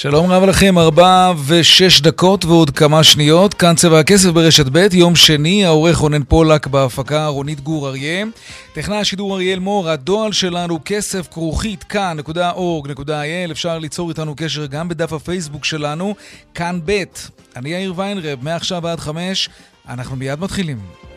שלום רב לכם, ארבע ושש דקות ועוד כמה שניות. כאן צבע הכסף ברשת ב', יום שני, העורך רונן פולק בהפקה רונית גור אריה. טכנאי השידור אריאל מור, הדואל שלנו כסף כרוכית כאן.org.il. אפשר ליצור איתנו קשר גם בדף הפייסבוק שלנו, כאן ב'. אני יאיר ויינרב, מעכשיו עד חמש, אנחנו מיד מתחילים.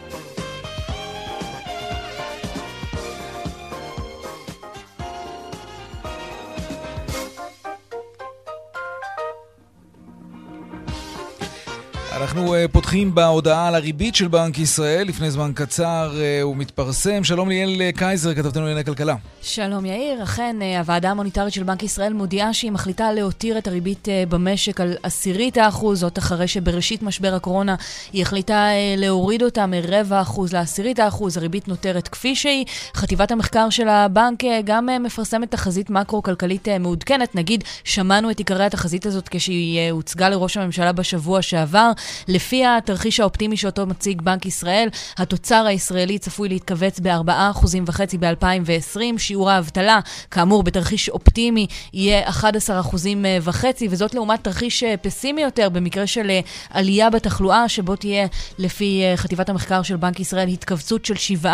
אנחנו uh, פותחים בהודעה על הריבית של בנק ישראל. לפני זמן קצר uh, הוא מתפרסם. שלום ליאל uh, קייזר, כתבתנו לענייני כלכלה. שלום יאיר, אכן הוועדה המוניטרית של בנק ישראל מודיעה שהיא מחליטה להותיר את הריבית במשק על עשירית האחוז, זאת אחרי שבראשית משבר הקורונה היא החליטה להוריד אותה מרבע אחוז לעשירית האחוז. הריבית נותרת כפי שהיא. חטיבת המחקר של הבנק גם מפרסמת תחזית מקרו-כלכלית מעודכנת. נגיד, שמענו את עיקרי התחזית הזאת כשהיא הוצגה לראש הממשלה בשבוע שעבר. לפי התרחיש האופטימי שאותו מציג בנק ישראל, התוצר הישראלי צפוי להתכווץ ב-4.5% ב-2020. שיעור האבטלה, כאמור, בתרחיש אופטימי יהיה 11.5%, וזאת לעומת תרחיש אה, פסימי יותר, במקרה של אה, עלייה בתחלואה, שבו תהיה, לפי אה, חטיבת המחקר של בנק ישראל, התכווצות של 7%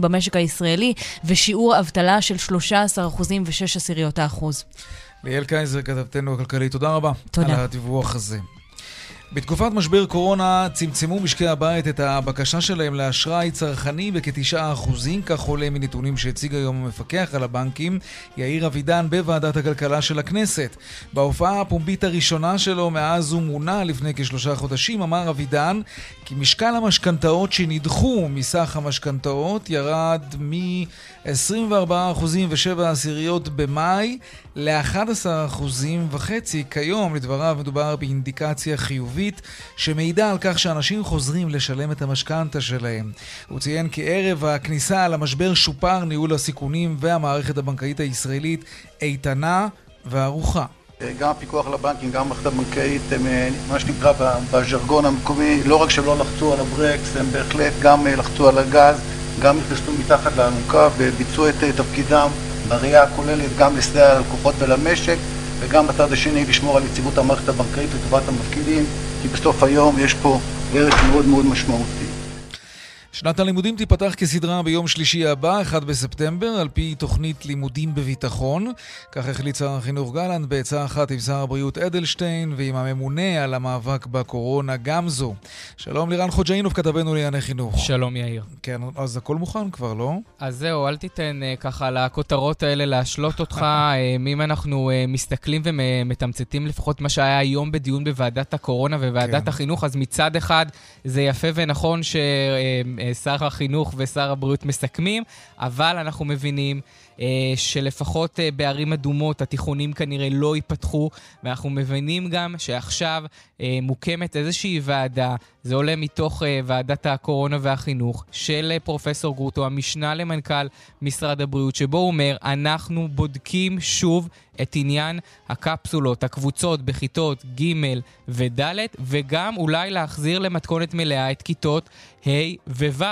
במשק הישראלי, ושיעור אבטלה של 13% ו-6 ליאל קייזר, כתבתנו הכלכלית, תודה רבה. תודה. על הדיווח הזה. בתקופת משבר קורונה צמצמו משקי הבית את הבקשה שלהם לאשראי צרכני בכ-9%, כך עולה מנתונים שהציג היום המפקח על הבנקים, יאיר אבידן, בוועדת הכלכלה של הכנסת. בהופעה הפומבית הראשונה שלו מאז הוא מונה לפני כשלושה חודשים, אמר אבידן כי משקל המשכנתאות שנדחו מסך המשכנתאות ירד מ-24% ו-7 עשיריות במאי ל-11% וחצי. כיום, לדבריו, מדובר באינדיקציה חיובית שמעידה על כך שאנשים חוזרים לשלם את המשכנתה שלהם. הוא ציין כי ערב הכניסה למשבר שופר ניהול הסיכונים והמערכת הבנקאית הישראלית איתנה וערוכה. גם הפיקוח על הבנקים, גם המערכת הבנקאית, הם אה, מה שנקרא בז'רגון המקומי, לא רק שהם לא לחצו על הברקס, הם בהחלט גם אה, לחצו על הגז, גם נכנסו מתחת לאלונקה וביצעו את אה, תפקידם בראייה הכוללת גם לסייע ללקוחות ולמשק, וגם בצד השני לשמור על יציבות המערכת הבנקאית לטובת המפקידים, כי בסוף היום יש פה ערך מאוד מאוד משמעותי. שנת הלימודים תיפתח כסדרה ביום שלישי הבא, 1 בספטמבר, על פי תוכנית לימודים בביטחון. כך החליט שר החינוך גלנט בעצה אחת עם שר הבריאות אדלשטיין ועם הממונה על המאבק בקורונה גמזו. שלום לירן חוג'אינוב, כתבנו לענייני חינוך. שלום יאיר. כן, אז הכל מוכן כבר, לא? אז זהו, אל תיתן uh, ככה לכותרות האלה להשלות אותך. uh, אם אנחנו uh, מסתכלים ומתמצתים לפחות מה שהיה היום בדיון בוועדת הקורונה וועדת כן. החינוך, אז מצד אחד זה יפה ונכון ש... Uh, שר החינוך ושר הבריאות מסכמים, אבל אנחנו מבינים אה, שלפחות אה, בערים אדומות התיכונים כנראה לא ייפתחו, ואנחנו מבינים גם שעכשיו אה, מוקמת איזושהי ועדה, זה עולה מתוך ועדת הקורונה והחינוך, של פרופסור גרוטו, המשנה למנכ"ל משרד הבריאות, שבו הוא אומר, אנחנו בודקים שוב את עניין הקפסולות, הקבוצות בכיתות ג' וד', וגם אולי להחזיר למתכונת מלאה את כיתות ה' וו',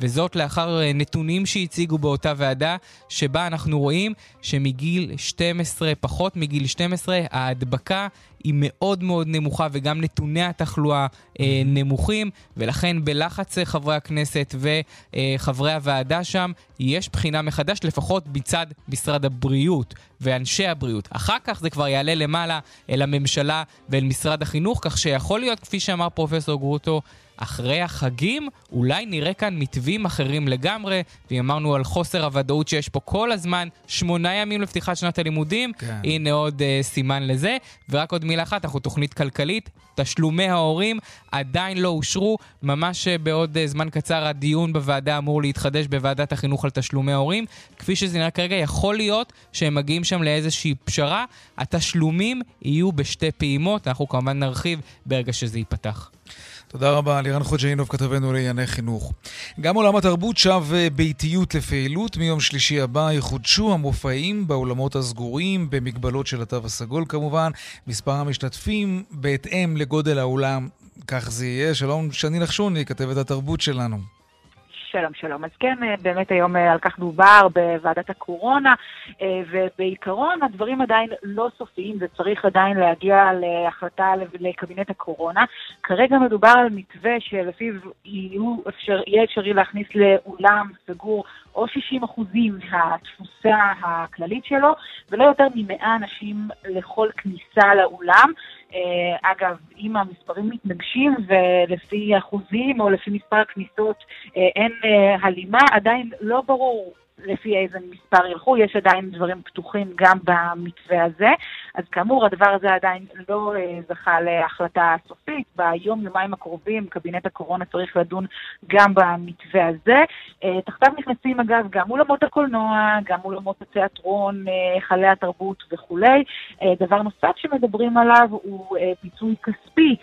וזאת לאחר נתונים שהציגו באותה ועדה, שבה אנחנו רואים שמגיל 12, פחות מגיל 12, ההדבקה היא מאוד מאוד נמוכה וגם נתוני התחלואה אה, נמוכים, ולכן בלחץ חברי הכנסת וחברי הוועדה שם, יש בחינה מחדש, לפחות מצד משרד הבריאות ואנשי הבריאות. אחר כך זה כבר יעלה למעלה אל הממשלה ואל משרד החינוך, כך שיכול להיות, כפי שאמר פרופסור גרוטו, אחרי החגים אולי נראה כאן מתווים אחרים לגמרי, ואם אמרנו על חוסר הוודאות שיש פה כל הזמן, שמונה ימים לפתיחת שנת הלימודים, כן. הנה עוד uh, סימן לזה. ורק עוד מילה אחת, אנחנו תוכנית כלכלית, תשלומי ההורים עדיין לא אושרו, ממש uh, בעוד uh, זמן קצר הדיון בוועדה אמור להתחדש בוועדת החינוך על תשלומי ההורים. כפי שזה נראה כרגע, יכול להיות שהם מגיעים שם לאיזושהי פשרה. התשלומים יהיו בשתי פעימות, אנחנו כמובן נרחיב ברגע שזה ייפתח. תודה רבה, לירן חוג'אינוב, כתבנו לענייני חינוך. גם עולם התרבות שב אה, באיטיות לפעילות. מיום שלישי הבא יחודשו המופעים באולמות הסגורים, במגבלות של התו הסגול כמובן. מספר המשתתפים בהתאם לגודל האולם, כך זה יהיה. שלום, שני נחשוני, כתבת התרבות שלנו. שלום, שלום. אז כן, אה, באמת היום אה, על כך דובר בוועדת הקורונה, אה, ובעיקרון הדברים עדיין לא סופיים, וצריך עדיין להגיע להחלטה לקבינט הקורונה. כרגע מדובר על מתווה שלפיו אפשר, יהיה אפשרי להכניס לאולם סגור או 60 אחוזים מהתפוסה הכללית שלו, ולא יותר מ-100 אנשים לכל כניסה לאולם. אה, אגב, אם המספרים מתנגשים ולפי אחוזים או לפי מספר הכניסות אה, אין אה, הלימה, עדיין לא ברור לפי איזה מספר ילכו, יש עדיין דברים פתוחים גם במתווה הזה. אז כאמור, הדבר הזה עדיין לא uh, זכה להחלטה סופית. ביום-יומיים הקרובים קבינט הקורונה צריך לדון גם במתווה הזה. Uh, תחתיו נכנסים אגב גם אולמות הקולנוע, גם אולמות התיאטרון, אה, היכלי התרבות וכולי. דבר נוסף שמדברים עליו הוא פיצוי כספי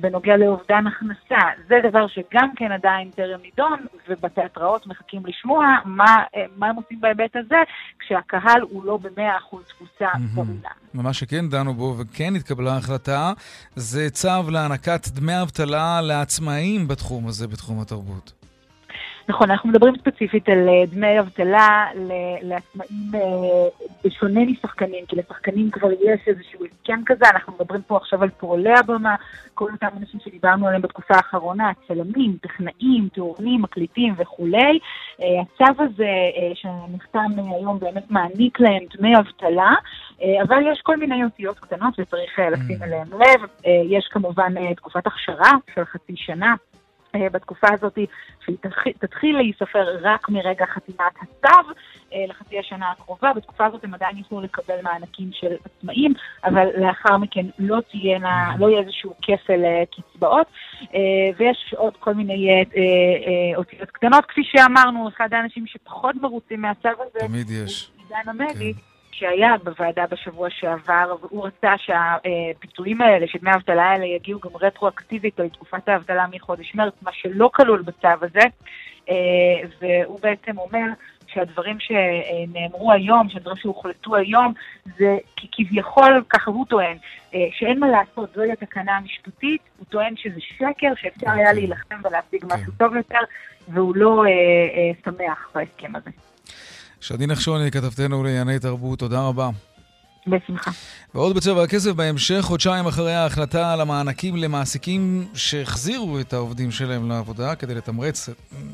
בנוגע לאובדן הכנסה. זה דבר שגם כן עדיין טרם נידון, ובתיאטראות מחכים לשמוע מה... מה הם עושים בהיבט הזה, כשהקהל הוא לא ב-100% תפוסה באולם. מה שכן דנו בו וכן התקבלה החלטה, זה צו להענקת דמי אבטלה לעצמאים בתחום הזה, בתחום התרבות. נכון, אנחנו מדברים ספציפית על אה, דמי אבטלה לעצמאים אה, בשונה משחקנים, כי לשחקנים כבר יש איזשהו הסכם כזה, אנחנו מדברים פה עכשיו על פועלי הבמה, כל אותם אנשים שדיברנו עליהם בתקופה האחרונה, צלמים, טכנאים, תאורנים, מקליטים וכולי. אה, הצו הזה שנחתם היום באמת מעניק להם דמי אבטלה, אבל יש כל מיני אותיות קטנות שצריך לשים mm. אליהם לב. יש כמובן תקופת הכשרה של חצי שנה. אה, בתקופה הזאת, שהיא תתחיל להיספר רק מרגע חתימת הצו אה, לחצי השנה הקרובה. בתקופה הזאת הם עדיין יוכלו לקבל מענקים של עצמאים, אבל לאחר מכן לא תהיינה, לא יהיה איזשהו כפל אה, קצבאות. ויש עוד כל מיני אותיות קטנות. כפי שאמרנו, אחד האנשים שפחות מרוצים מהצו הזה, תמיד יש. עידן עמדי. כן. שהיה בוועדה בשבוע שעבר, והוא רצה שהפיצויים האלה, שדמי האבטלה האלה יגיעו גם רטרואקטיבית לתקופת האבטלה מחודש מרץ, מה שלא כלול בצו הזה, אה, והוא בעצם אומר שהדברים שנאמרו היום, שהדברים שהוחלטו היום, זה כי כביכול, ככה הוא טוען, אה, שאין מה לעשות, זוהי התקנה המשפטית, הוא טוען שזה שקר, שאפשר היה. להילחם ולהשיג כן. משהו טוב יותר, והוא לא אה, שמח בהסכם הזה. שדי נחשוני, כתבתנו לענייני תרבות, תודה רבה. בשמחה. ועוד בצבע הכסף בהמשך, חודשיים אחרי ההחלטה על המענקים למעסיקים שהחזירו את העובדים שלהם לעבודה כדי לתמרץ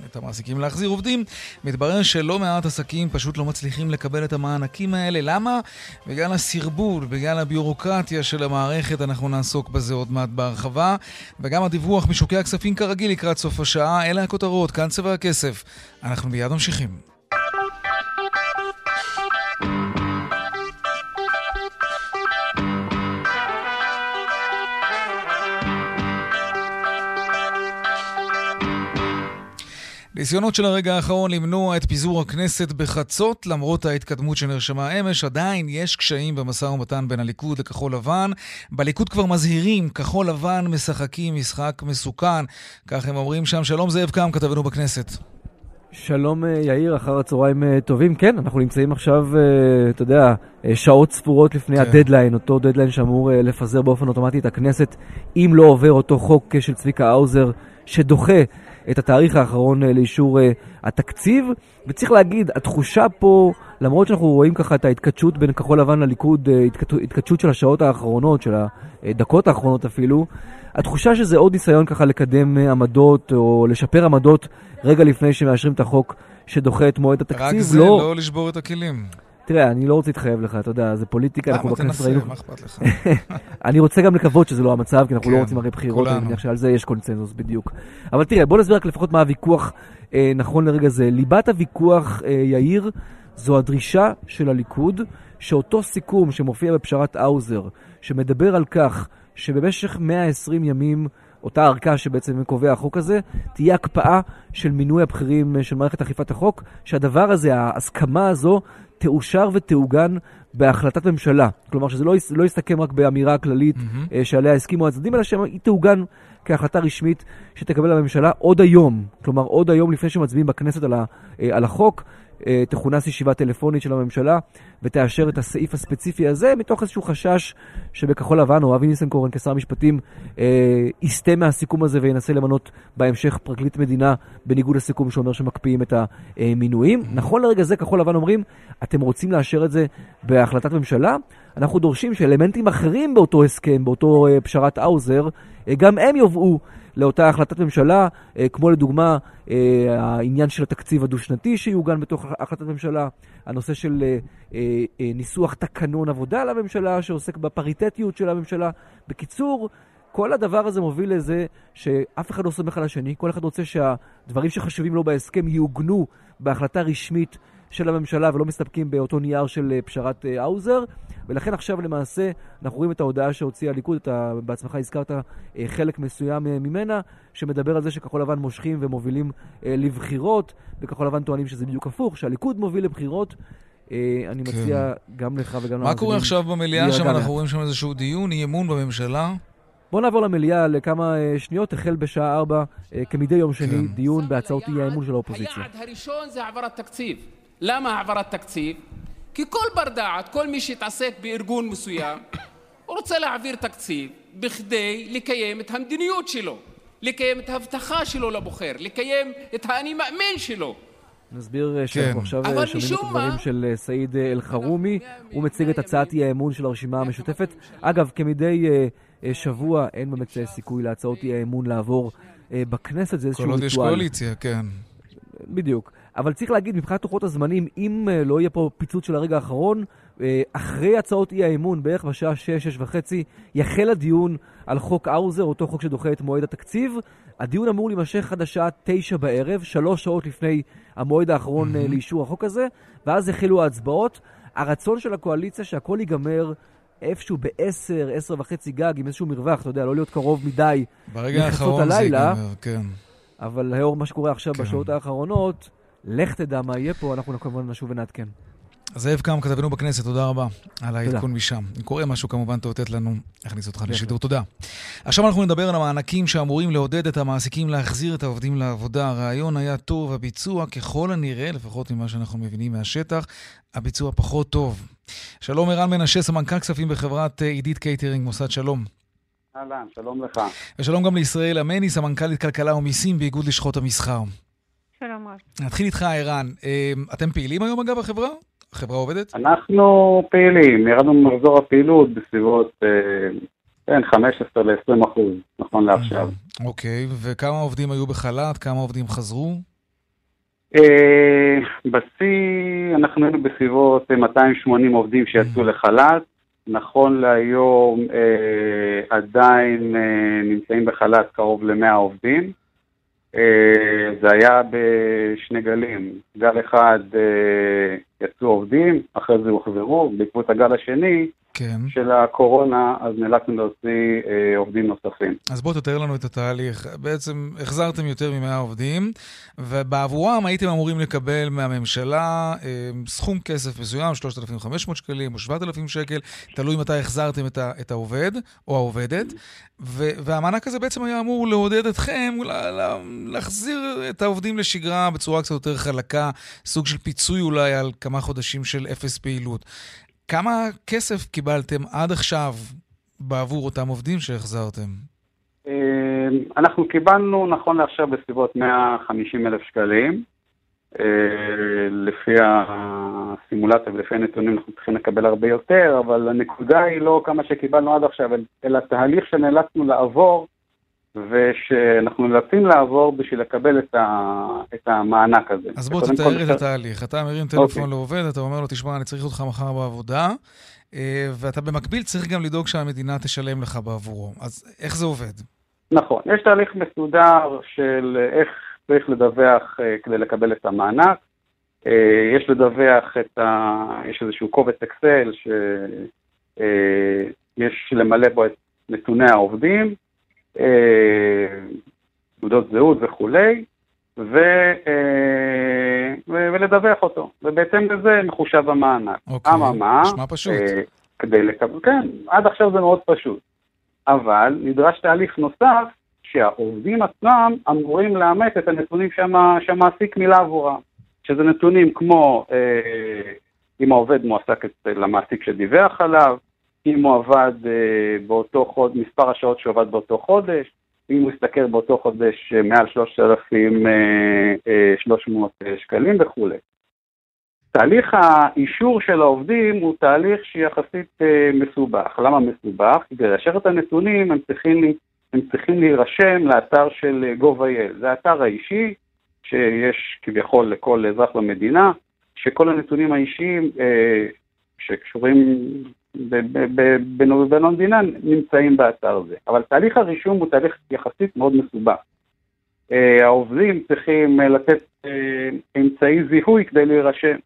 את המעסיקים להחזיר עובדים, מתברר שלא מעט עסקים פשוט לא מצליחים לקבל את המענקים האלה. למה? בגלל הסרבול, בגלל הביורוקרטיה של המערכת, אנחנו נעסוק בזה עוד מעט בהרחבה. וגם הדיווח משוקי הכספים כרגיל לקראת סוף השעה, אלה הכותרות, כאן צבע הכסף. אנחנו מיד ממשיכים. ניסיונות של הרגע האחרון למנוע את פיזור הכנסת בחצות, למרות ההתקדמות שנרשמה אמש, עדיין יש קשיים במשא ומתן בין הליכוד לכחול לבן. בליכוד כבר מזהירים, כחול לבן משחקים משחק מסוכן. כך הם אומרים שם. שלום זאב קם, כתבנו בכנסת. שלום אה, יאיר, אחר הצהריים אה, טובים. כן, אנחנו נמצאים עכשיו, אה, אתה יודע, שעות ספורות לפני כן. הדדליין, אותו דדליין שאמור לפזר באופן אוטומטי את הכנסת, אם לא עובר אותו חוק של צביקה האוזר, שדוחה את התאריך האחרון אה, לאישור uh, התקציב. וצריך להגיד, התחושה פה, למרות שאנחנו רואים ככה את ההתכתשות בין כחול לבן לליכוד, uh, התכתשות של השעות האחרונות, של הדקות האחרונות אפילו, התחושה שזה עוד ניסיון ככה לקדם עמדות או לשפר עמדות רגע לפני שמאשרים את החוק שדוחה את מועד התקציב. רק זה, לא, לא לשבור את הכלים. תראה, אני לא רוצה להתחייב לך, אתה יודע, זה פוליטיקה, אנחנו בכנסת ראינו... מה אכפת לך? אני רוצה גם לקוות שזה לא המצב, כי אנחנו לא כן, רוצים הרי בחירות. אני מניח שעל זה יש קונצנזוס בדיוק. אבל תראה, בוא נסביר רק לפחות מה הוויכוח אה, נכון לרגע זה. ליבת הוויכוח, אה, יאיר, זו הדרישה של הליכוד, שאותו סיכום שמופיע בפשרת האוזר, שמדבר על כך שבמשך 120 ימים, אותה ארכה שבעצם קובע החוק הזה, תהיה הקפאה של מינוי הבכירים אה, של מערכת אכיפת החוק, שהדבר הזה, ההסכמה הזו, תאושר ותעוגן בהחלטת ממשלה. כלומר, שזה לא, לא יסתכם רק באמירה כללית מהמם. אה, שעליה הסכימו הצדדים, אלא שהיא תעוגן כהחלטה רשמית שתקבל הממשלה עוד היום. כלומר, עוד היום לפני שמצביעים בכנסת על, ה, אה, על החוק, תכונס ישיבה טלפונית של הממשלה ותאשר את הסעיף הספציפי הזה, מתוך איזשהו חשש שבכחול לבן, או אבי ניסנקורן כשר המשפטים, אה, יסטה מהסיכום הזה וינסה למנות בהמשך פרקליט מדינה, בניגוד לסיכום שאומר שמקפיאים את המינויים. נכון לרגע זה, כחול לבן אומרים, אתם רוצים לאשר את זה בהחלטת ממשלה? אנחנו דורשים שאלמנטים אחרים באותו הסכם, באותו אה, פשרת האוזר, אה, גם הם יובאו לאותה החלטת ממשלה, אה, כמו לדוגמה אה, העניין של התקציב הדו-שנתי שיעוגן בתוך החלטת ממשלה, הנושא של אה, ניסוח תקנון עבודה לממשלה שעוסק בפריטטיות של הממשלה. בקיצור, כל הדבר הזה מוביל לזה שאף אחד לא סומך על השני, כל אחד רוצה שהדברים שחשובים לו בהסכם יעוגנו בהחלטה רשמית של הממשלה ולא מסתפקים באותו נייר של אה, פשרת אה, האוזר. ולכן עכשיו למעשה אנחנו רואים את ההודעה שהוציא הליכוד, אתה בעצמך הזכרת אה, חלק מסוים ממנה, שמדבר על זה שכחול לבן מושכים ומובילים לבחירות, וכחול לבן טוענים שזה בדיוק הפוך, שהליכוד מוביל לבחירות. אני כן. מציע גם לך וגם מה קורה עכשיו במליאה שם? אנחנו רואים שם איזשהו דיון, אי אמון בממשלה. בוא נעבור למליאה לכמה שניות, החל בשעה 4 אה, כמדי יום שני, כן. דיון בהצעות אי האמון של האופוזיציה. היעד הראשון זה העברת תקציב. למה העברת תקציב? כי כל בר דעת, כל מי שהתעסק בארגון מסוים, הוא רוצה להעביר תקציב בכדי לקיים את המדיניות שלו, לקיים את ההבטחה שלו לבוחר, לקיים את האני מאמין שלו. נסביר אה, שאנחנו כן. עכשיו אה, שומעים את הדברים מה- של אה, סעיד אלחרומי, הוא מציג את הצעת אי האמון של הרשימה המשותפת. אגב, כמדי שבוע אין באמת סיכוי להצעות אי האמון לעבור בכנסת, זה איזשהו כל עוד יש ריטואל. קואליציה, כן. בדיוק. אבל צריך להגיד, מבחינת לוחות הזמנים, אם אה, לא יהיה פה פיצוץ של הרגע האחרון, אה, אחרי הצעות אי האמון, בערך בשעה 6, 6 וחצי, יחל הדיון על חוק האוזר, אותו חוק שדוחה את מועד התקציב. הדיון אמור להימשך עד השעה 9 בערב, שלוש שעות לפני המועד האחרון אה, לאישור החוק הזה, ואז החלו ההצבעות. הרצון של הקואליציה שהכל ייגמר איפשהו ב-10, 10 וחצי גג, עם איזשהו מרווח, אתה יודע, לא להיות קרוב מדי, ברגע האחרון זה הלילה. ייגמר, כן. אבל לאור מה שקורה עכשיו כן. בשעות האחרונות, לך תדע מה יהיה פה, אנחנו כמובן נשוב ונעדכן. זאב קם, כתבנו בכנסת, תודה רבה על העדכון משם. אם קורה משהו, כמובן תאותת לנו, נכניס אותך לשידור. תודה. עכשיו אנחנו נדבר על המענקים שאמורים לעודד את המעסיקים להחזיר את העובדים לעבודה. הרעיון היה טוב, הביצוע ככל הנראה, לפחות ממה שאנחנו מבינים מהשטח, הביצוע פחות טוב. שלום ערן מנשה, סמנכ"ל כספים בחברת אה, עידית קייטרינג, מוסד שלום. אהלן, שלום לך. ושלום גם לישראל עמני, סמנכ"לית כלכלה ומיסים באיגוד לשכות המסחר. שלום רב. נתחיל איתך, ערן. אה, אתם פעילים היום אגב בחברה? החברה עובדת? אנחנו פעילים, ירדנו ממחזור הפעילות בסביבות אה, בין 15 ל-20 אחוז, נכון לעכשיו. אוקיי, וכמה עובדים היו בחל"ת? כמה עובדים חזרו? אה, בשיא אנחנו היינו בסביבות אה, 280 עובדים שיצאו לחל"ת. נכון להיום אה, עדיין אה, נמצאים בחל"ת קרוב ל-100 עובדים. אה, זה היה בשני גלים. גל אחד אה, יצאו עובדים, אחרי זה הוחזרו. בעקבות הגל השני כן. של הקורונה, אז נאלצנו להוציא אה, עובדים נוספים. אז בוא תתאר לנו את התהליך. בעצם החזרתם יותר מ-100 עובדים, ובעבורם הייתם אמורים לקבל מהממשלה אה, סכום כסף מסוים, 3,500 שקלים או 7,000 שקל, תלוי מתי החזרתם את, ה- את העובד או העובדת, ו- והמענק הזה בעצם היה אמור לעודד אתכם ל- ל- להחזיר את העובדים לשגרה בצורה קצת יותר חלקה, סוג של פיצוי אולי על כמה חודשים של אפס פעילות. כמה כסף קיבלתם עד עכשיו בעבור אותם עובדים שהחזרתם? אה, אנחנו קיבלנו נכון לעכשיו בסביבות 150 אלף שקלים. אה, לפי הסימולציה ולפי הנתונים אנחנו צריכים לקבל הרבה יותר, אבל הנקודה היא לא כמה שקיבלנו עד עכשיו, אלא תהליך שנאלצנו לעבור ושאנחנו נאלצים לעבור בשביל לקבל את, ה, את המענק הזה. אז בוא תתאר את התהליך. אתה מרים טלפון okay. אוקיי. לעובד, אתה אומר לו, תשמע, אני צריך אותך מחר בעבודה, אה, ואתה במקביל צריך גם לדאוג שהמדינה תשלם לך בעבורו. אז איך זה עובד? נכון, יש תהליך מסודר של איך צריך לדווח אה, כדי לקבל את המענק. אה, יש לדווח את ה... יש איזשהו קובץ אקסל שיש למלא בו את נתוני העובדים, תעודות זהות וכולי, ו, ו, ולדווח אותו, ובהתאם לזה מחושב המענק. אוקיי, אממה, נשמע פשוט. כדי לקבל, כן, עד עכשיו זה מאוד פשוט. אבל נדרש תהליך נוסף שהעובדים עצמם אמורים לאמץ את הנתונים שמה, שהמעסיק מילא עבורם, שזה נתונים כמו אה, אם העובד מועסק אצל המעסיק שדיווח עליו, אם הוא עבד אה, באותו חודש, מספר השעות שהוא עבד באותו חודש, אם הוא השתכר באותו חודש אה, מעל 3,300 אה, שקלים וכולי. תהליך האישור של העובדים הוא תהליך שיחסית מסובך. למה מסובך? כדי לאשר את הנתונים הם צריכים, הם צריכים להירשם לאתר של gov.il. זה האתר האישי שיש כביכול לכל אזרח במדינה, שכל הנתונים האישיים שקשורים בנובן המדינה נמצאים באתר הזה. אבל תהליך הרישום הוא תהליך יחסית מאוד מסובך. אה, העובדים צריכים לתת אה, אמצעי זיהוי כדי להירשם.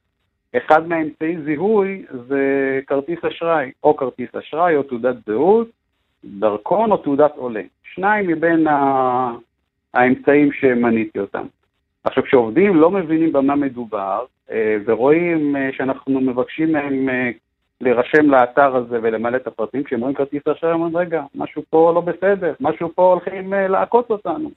אחד מהאמצעי זיהוי זה כרטיס אשראי, או כרטיס אשראי או תעודת זהות, דרכון או תעודת עולה. שניים מבין האמצעים שמניתי אותם. עכשיו, כשעובדים לא מבינים במה מדובר, אה, ורואים אה, שאנחנו מבקשים מהם אה, להירשם לאתר הזה ולמלא את הפרטים, כשהם רואים כרטיס אשראי, הם אומרים, רגע, משהו פה לא בסדר, משהו פה הולכים לעקוץ אותנו.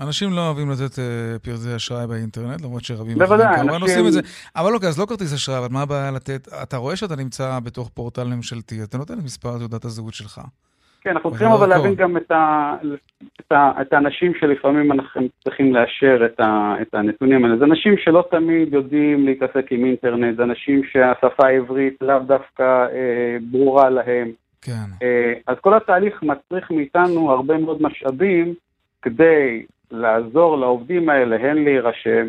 אנשים לא אוהבים לתת פרטי אשראי באינטרנט, למרות שרבים בוודאי, אנשים... עושים את זה. אבל אוקיי, אז לא כרטיס אשראי, אבל מה הבעיה לתת? אתה רואה שאתה נמצא בתוך פורטל ממשלתי, אתה נותן את מספר תעודת הזהות שלך. כן, אנחנו צריכים אבל להבין גם את, ה, את, האנשים שלפעמים אנחנו צריכים לאשר את, ה, את הנתונים האלה. זה אנשים שלא תמיד יודעים להתעסק עם אינטרנט, זה אנשים שהשפה העברית לאו דווקא אה, ברורה להם. כן. אה, אז כל התהליך מצריך מאיתנו הרבה מאוד משאבים כדי לעזור לעובדים האלה הן להירשם,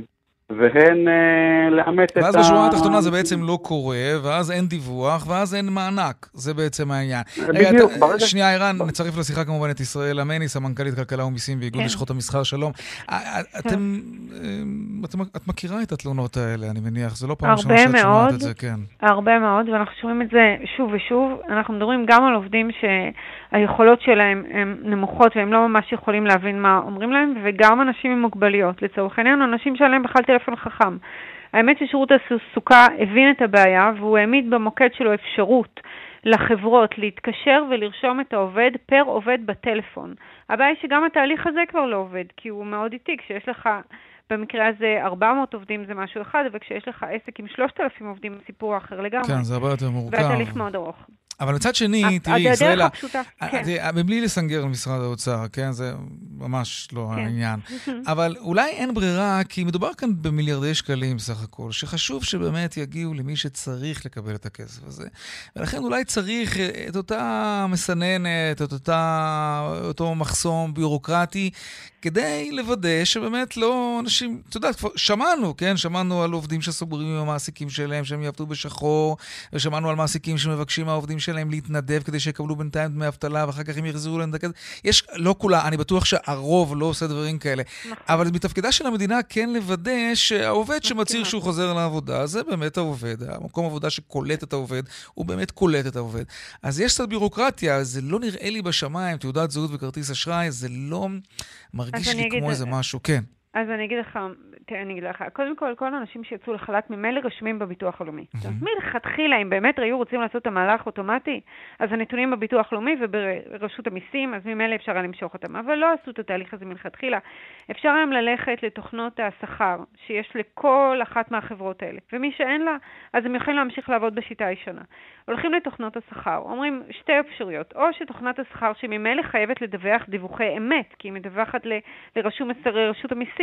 והן אה, לאמץ את ה... ואז בשורה התחתונה זה בעצם לא קורה, ואז אין דיווח, ואז אין מענק. זה בעצם העניין. בדיוק, רגע, ברגע... שנייה, ערן, נצרף לשיחה כמובן את ישראל עמני, סמנכ"לית כלכלה ומיסים ואיגוד כן. לשכות המסחר, שלום. אה, אה, אתם, כן. אתם, את מכירה את התלונות האלה, אני מניח, זה לא פעם ראשונה שאת שומעת את זה, כן. הרבה מאוד, ואנחנו שומעים את זה שוב ושוב. אנחנו מדברים גם על עובדים שהיכולות שלהם הן נמוכות והם לא ממש יכולים להבין מה אומרים להם, וגם אנשים עם מוגבלויות. לצורך העניין, אנשים שעליהם בכלל טלפון חכם. האמת ששירות התעסוקה הבין את הבעיה והוא העמיד במוקד שלו אפשרות לחברות להתקשר ולרשום את העובד פר עובד בטלפון. הבעיה היא שגם התהליך הזה כבר לא עובד, כי הוא מאוד איטי. כשיש לך, במקרה הזה 400 עובדים זה משהו אחד, וכשיש לך עסק עם 3,000 עובדים סיפור אחר לגמרי. כן, זה הרבה יותר מורכב. והתהליך מאוד ארוך. אבל מצד שני, תראי, ישראלה, אה, כן. מבלי לסנגר על משרד האוצר, כן? זה ממש לא כן. העניין. אבל אולי אין ברירה, כי מדובר כאן במיליארדי שקלים סך הכל, שחשוב שבאמת יגיעו למי שצריך לקבל את הכסף הזה. ולכן אולי צריך את אותה מסננת, את אותה, אותו מחסום ביורוקרטי, כדי לוודא שבאמת לא אנשים, את יודעת, כבר שמענו, כן? שמענו על עובדים שסוגרים עם המעסיקים שלהם, שהם יעבדו בשחור, ושמענו על מעסיקים שמבקשים מהעובדים שלהם להתנדב כדי שיקבלו בינתיים דמי אבטלה, ואחר כך הם יחזרו להם הכסף. יש, לא כולה, אני בטוח שהרוב לא עושה דברים כאלה. נכון. אבל מתפקידה של המדינה כן לוודא שהעובד שמצהיר שהוא חוזר לעבודה, זה באמת העובד. המקום עבודה שקולט את העובד, הוא באמת קולט את העובד. אז יש קצת בירוקרטיה, זה לא נראה לי בשמיים, תעודת זהות וכרטיס אשראי, זה לא מרגיש לי כמו איזה משהו, כן. אז אני אגיד לך, תראה, אני אגיד לך, קודם כל, כל האנשים שיצאו לחל"ת ממילא רשומים בביטוח הלאומי. Mm-hmm. מלכתחילה, אם באמת היו רוצים לעשות את המהלך אוטומטי, אז הנתונים בביטוח לאומי וברשות המיסים, אז ממילא אפשר היה למשוך אותם. אבל לא עשו את התהליך הזה מלכתחילה. אפשר היום ללכת לתוכנות השכר שיש לכל אחת מהחברות האלה, ומי שאין לה, אז הם יכולים להמשיך לעבוד בשיטה הישנה. הולכים לתוכנות השכר, אומרים שתי אפשרויות, או שתוכנת השכר שממילא חייבת לדווח דיווחי אמת, כי היא מדווחת לרשות המיסים,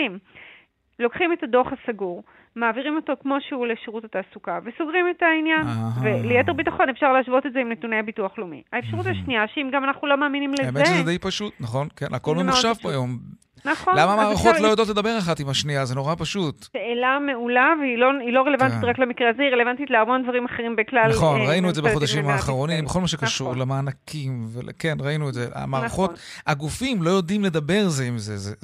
לוקחים את הדוח הסגור, מעבירים אותו כמו שהוא לשירות התעסוקה, וסוגרים את העניין. וליתר ביטחון אפשר להשוות את זה עם נתוני הביטוח לאומי. האפשרות השנייה, שאם גם אנחנו לא מאמינים לזה... האמת שזה די פשוט, נכון? כן, הכל ממוחשב פה היום. נכון. למה המערכות לא יודעות לדבר אחת עם השנייה? זה נורא פשוט. שאלה מעולה, והיא לא, לא רלוונטית כן. רק למקרה הזה, היא רלוונטית להמון דברים אחרים בכלל. נכון, אה, ראינו את זה בחודשים האחרונים, בכל מה שקשור נכון. למענקים, כן, ראינו את זה. המערכות, נכון. הגופים לא יודעים לדבר זה עם זה.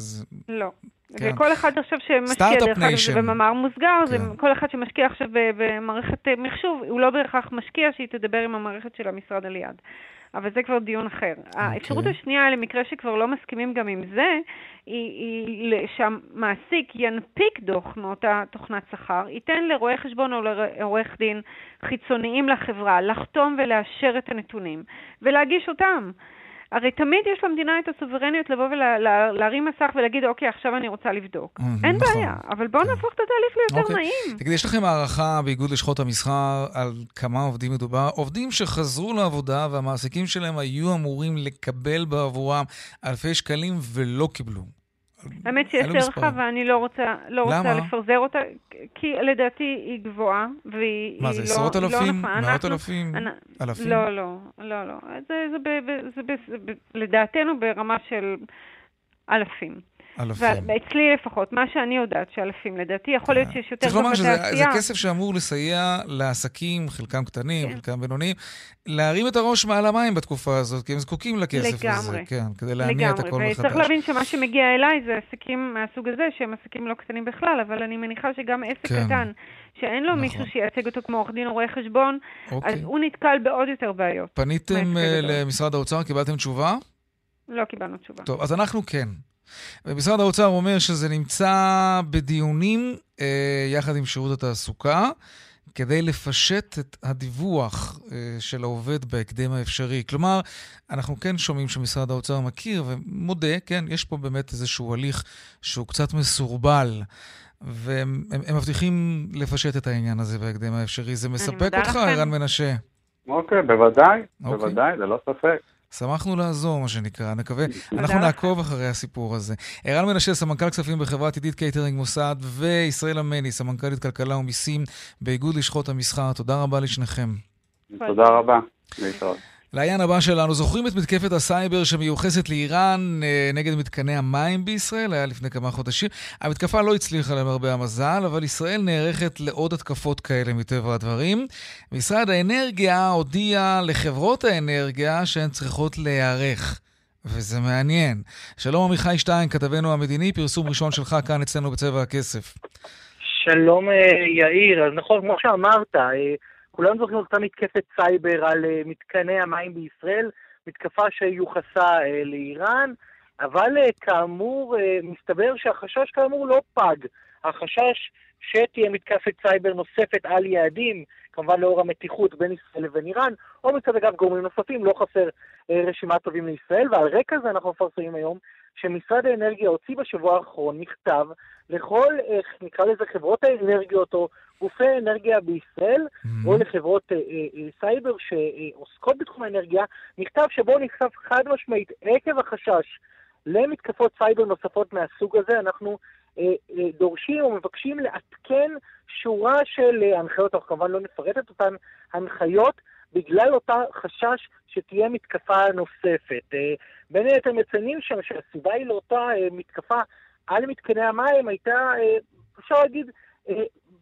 לא. כן. וכל אחד עכשיו שמשקיע, דרך אגב, זה במאמר מוסגר, כן. זה כל אחד שמשקיע עכשיו במערכת מחשוב, הוא לא בהכרח משקיע שהיא תדבר עם המערכת של המשרד על יד. אבל זה כבר דיון אחר. Okay. אוקיי. האפשרות השנייה, למקרה שכבר לא מסכימים גם עם זה, היא, היא שהמעסיק ינפיק דוח מאותה תוכנת שכר, ייתן לרואה חשבון או לעורך דין חיצוניים לחברה לחתום ולאשר את הנתונים ולהגיש אותם. הרי תמיד יש למדינה את הסוברניות לבוא ולהרים מסך ולהגיד, אוקיי, עכשיו אני רוצה לבדוק. Mm, אין נכון. בעיה, אבל בואו כן. נהפוך את התהליך ליותר אוקיי. נעים. תגידי, יש לכם הערכה באיגוד לשכות המסחר על כמה עובדים מדובר? עובדים שחזרו לעבודה והמעסיקים שלהם היו אמורים לקבל בעבורם אלפי שקלים ולא קיבלו. האמת שיש ערכה ואני לא רוצה, לא רוצה לפרזר אותה, כי לדעתי היא גבוהה, והיא מה, זה לא, עשרות לא אלפים? נכון. מאות אלפים? אלפים? לא, לא, לא, לא. זה, זה, זה, זה, זה, זה לדעתנו ברמה של אלפים. אלפים. אצלי לפחות, מה שאני יודעת שאלפים, לדעתי, יכול להיות שיש יותר גם בתעשייה. צריך לומר שזה כסף שאמור לסייע לעסקים, חלקם קטנים, כן. חלקם בינוניים, להרים את הראש מעל המים בתקופה הזאת, כי הם זקוקים לכסף לגמרי. הזה. כן, כדי להניע את הכל מחדש. וצריך להבין שמה שמגיע אליי זה עסקים מהסוג הזה, שהם עסקים לא קטנים בכלל, אבל אני מניחה שגם עסק כן. קטן, שאין לו נכון. מישהו שייצג אותו כמו עורך דין או רואה חשבון, אוקיי. אז הוא נתקל בעוד יותר בעיות. פניתם אה, למשרד האוצר, קיבלתם תשובה? לא קיבלנו תשובה. טוב, אז אנחנו כן. ומשרד האוצר אומר שזה נמצא בדיונים אה, יחד עם שירות התעסוקה, כדי לפשט את הדיווח אה, של העובד בהקדם האפשרי. כלומר, אנחנו כן שומעים שמשרד האוצר מכיר ומודה, כן, יש פה באמת איזשהו הליך שהוא קצת מסורבל. והם הם, מבטיחים לפשט את העניין הזה בהקדם האפשרי. זה מספק אותך, ערן מנשה? אוקיי, בוודאי, אוקיי. בוודאי, ללא ספק. שמחנו לעזור, מה שנקרא, נקווה. אנחנו נעקוב אחרי הסיפור הזה. ערן מנשה, סמנכ"ל כספים בחברת עידית קייטרינג מוסד, וישראל עמני, סמנכ"לית כלכלה ומיסים באיגוד לשכות המסחר. תודה רבה לשניכם. תודה רבה. להתראות. לעיין הבא שלנו, זוכרים את מתקפת הסייבר שמיוחסת לאיראן אה, נגד מתקני המים בישראל? היה לפני כמה חודשים. המתקפה לא הצליחה למרבה המזל, אבל ישראל נערכת לעוד התקפות כאלה מטבע הדברים. משרד האנרגיה הודיע לחברות האנרגיה שהן צריכות להיערך. וזה מעניין. שלום עמיחי שטיין, כתבנו המדיני, פרסום ראשון שלך כאן אצלנו בצבע הכסף. שלום אה, יאיר, אז נכון, כמו שאמרת, אה, כולנו זוכרים אותה מתקפת סייבר על אה, מתקני המים בישראל, מתקפה שיוחסה אה, לאיראן, אבל אה, כאמור, מסתבר שהחשש כאמור לא פג. החשש שתהיה מתקפת סייבר נוספת על יעדים, כמובן לאור המתיחות בין ישראל לבין איראן, או מצד אגב גורמים נוספים, לא חסר רשימת טובים לישראל, ועל רקע זה אנחנו מפרסמים היום שמשרד האנרגיה הוציא בשבוע האחרון מכתב לכל, איך נקרא לזה, חברות האנרגיות או גופי אנרגיה בישראל, mm-hmm. או לחברות אה, אה, אה, סייבר שעוסקות בתחום האנרגיה, מכתב שבו נכתב חד משמעית, עקב החשש למתקפות סייבר נוספות מהסוג הזה, אנחנו אה, אה, דורשים או מבקשים לעדכן שורה של אה, הנחיות, אנחנו כמובן לא נפרט את אותן הנחיות, בגלל אותה חשש שתהיה מתקפה נוספת. אה, בין היתר מציינים שם שהסיבה היא לאותה אה, מתקפה על מתקני המים הייתה, אה, אפשר להגיד,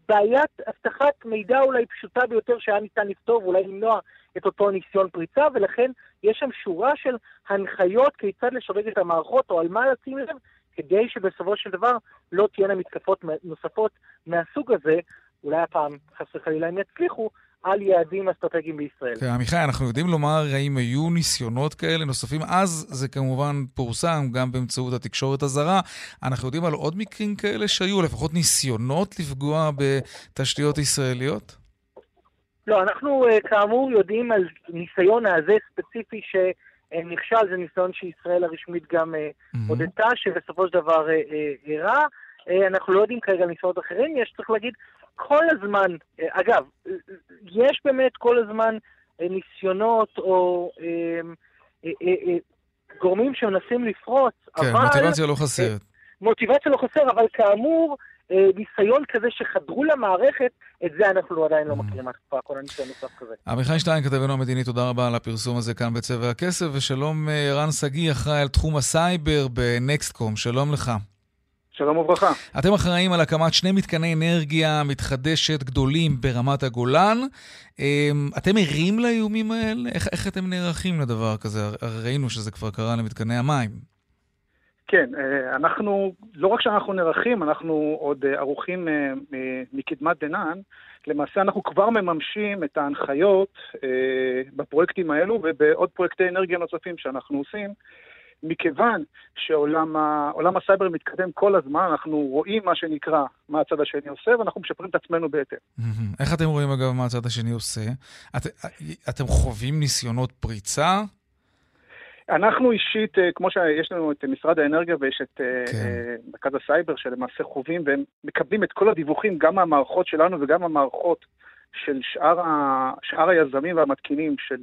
בעיית אבטחת מידע אולי פשוטה ביותר שהיה ניתן לפתור ואולי למנוע את אותו ניסיון פריצה, ולכן יש שם שורה של הנחיות כיצד לשדרג את המערכות או על מה לשים לב, כדי שבסופו של דבר לא תהיינה מתקפות נוספות מהסוג הזה, אולי הפעם חס וחלילה הם יצליחו, על יעדים אסטרטגיים בישראל. כן, עמיחי, אנחנו יודעים לומר האם היו ניסיונות כאלה נוספים? אז זה כמובן פורסם גם באמצעות התקשורת הזרה. אנחנו יודעים על עוד מקרים כאלה שהיו, לפחות ניסיונות לפגוע בתשתיות ישראליות? לא, אנחנו אה, כאמור יודעים על ניסיון הזה ספציפי שנכשל, זה ניסיון שישראל הרשמית גם mm-hmm. הודתה, שבסופו של דבר אירע. אנחנו לא יודעים כרגע על ניסיונות אחרים, יש, צריך להגיד, כל הזמן, אה, אגב, יש באמת כל הזמן אה, ניסיונות או אה, אה, אה, אה, גורמים שמנסים לפרוץ, כן, אבל... כן, מוטיבציה לא חסרת. מוטיבציה לא חסר, אבל כאמור, אה, ניסיון כזה שחדרו למערכת, את זה אנחנו עדיין לא מכירים מהתקופה האחרונה, ניסיון נוסף כזה. עמיחי שטיין, כתבנו המדיני, תודה רבה על הפרסום הזה כאן בצבע הכסף, ושלום אה, ערן שגיא, אחראי על תחום הסייבר בנקסטקום, שלום לך. שלום וברכה. אתם אחראים על הקמת שני מתקני אנרגיה מתחדשת גדולים ברמת הגולן. אמ, אתם ערים לאיומים האלה? איך, איך אתם נערכים לדבר כזה? ראינו שזה כבר קרה למתקני המים. כן, אה, אנחנו, לא רק שאנחנו נערכים, אנחנו עוד אה, ערוכים אה, מקדמת דנן. למעשה אנחנו כבר מממשים את ההנחיות בפרויקטים האלו ובעוד פרויקטי אנרגיה נוספים שאנחנו עושים. מכיוון שעולם הסייבר מתקדם כל הזמן, אנחנו רואים מה שנקרא מה הצד השני עושה, ואנחנו משפרים את עצמנו בהתאם. איך אתם רואים, אגב, מה הצד השני עושה? את, אתם חווים ניסיונות פריצה? אנחנו אישית, אה, כמו שיש לנו את משרד האנרגיה ויש את אה, כן. אה, מרכז הסייבר, שלמעשה חווים והם מקבלים את כל הדיווחים, גם מהמערכות שלנו וגם מהמערכות של שאר, ה, שאר היזמים והמתקינים של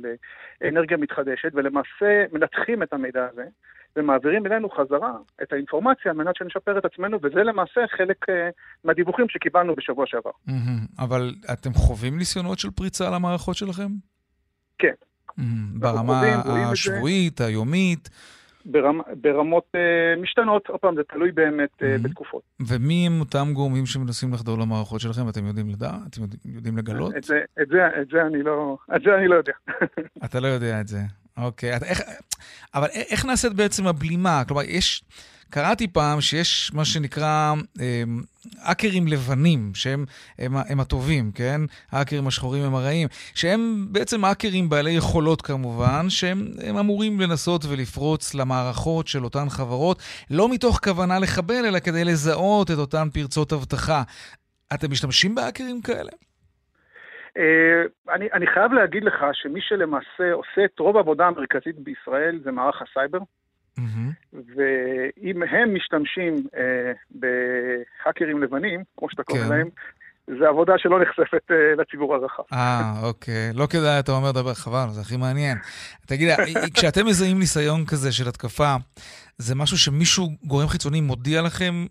אנרגיה מתחדשת, ולמעשה מנתחים את המידע הזה ומעבירים אלינו חזרה את האינפורמציה על מנת שנשפר את עצמנו, וזה למעשה חלק מהדיווחים שקיבלנו בשבוע שעבר. אבל אתם חווים ניסיונות של פריצה על המערכות שלכם? כן. ברמה השבועית, היומית? ברמ, ברמות uh, משתנות, עוד פעם, זה תלוי באמת uh, mm-hmm. בתקופות. ומי הם אותם גורמים שמנסים לחדור למערכות שלכם? אתם יודעים לדעת? אתם יודעים, יודעים לגלות? את זה, את, זה, את, זה אני לא, את זה אני לא יודע. אתה לא יודע את זה. אוקיי. את, איך, אבל איך נעשית בעצם הבלימה? כלומר, יש... קראתי פעם שיש מה שנקרא אמ, האקרים לבנים, שהם הם, הם הטובים, כן? האקרים השחורים הם הרעים, שהם בעצם האקרים בעלי יכולות כמובן, שהם אמורים לנסות ולפרוץ למערכות של אותן חברות, לא מתוך כוונה לחבל, אלא כדי לזהות את אותן פרצות אבטחה. אתם משתמשים בהאקרים כאלה? Uh, אני, אני חייב להגיד לך שמי שלמעשה עושה את רוב העבודה המרכזית בישראל זה מערך הסייבר. Mm-hmm. ואם הם משתמשים אה, בהאקרים לבנים, כמו שאתה קורא כן. להם, זה עבודה שלא נחשפת אה, לציבור הרחב. אה, אוקיי. לא כדאי, אתה אומר דבר, חבל, זה הכי מעניין. תגיד, אה, אה, כשאתם מזהים ניסיון כזה של התקפה, זה משהו שמישהו, גורם חיצוני, מודיע לכם,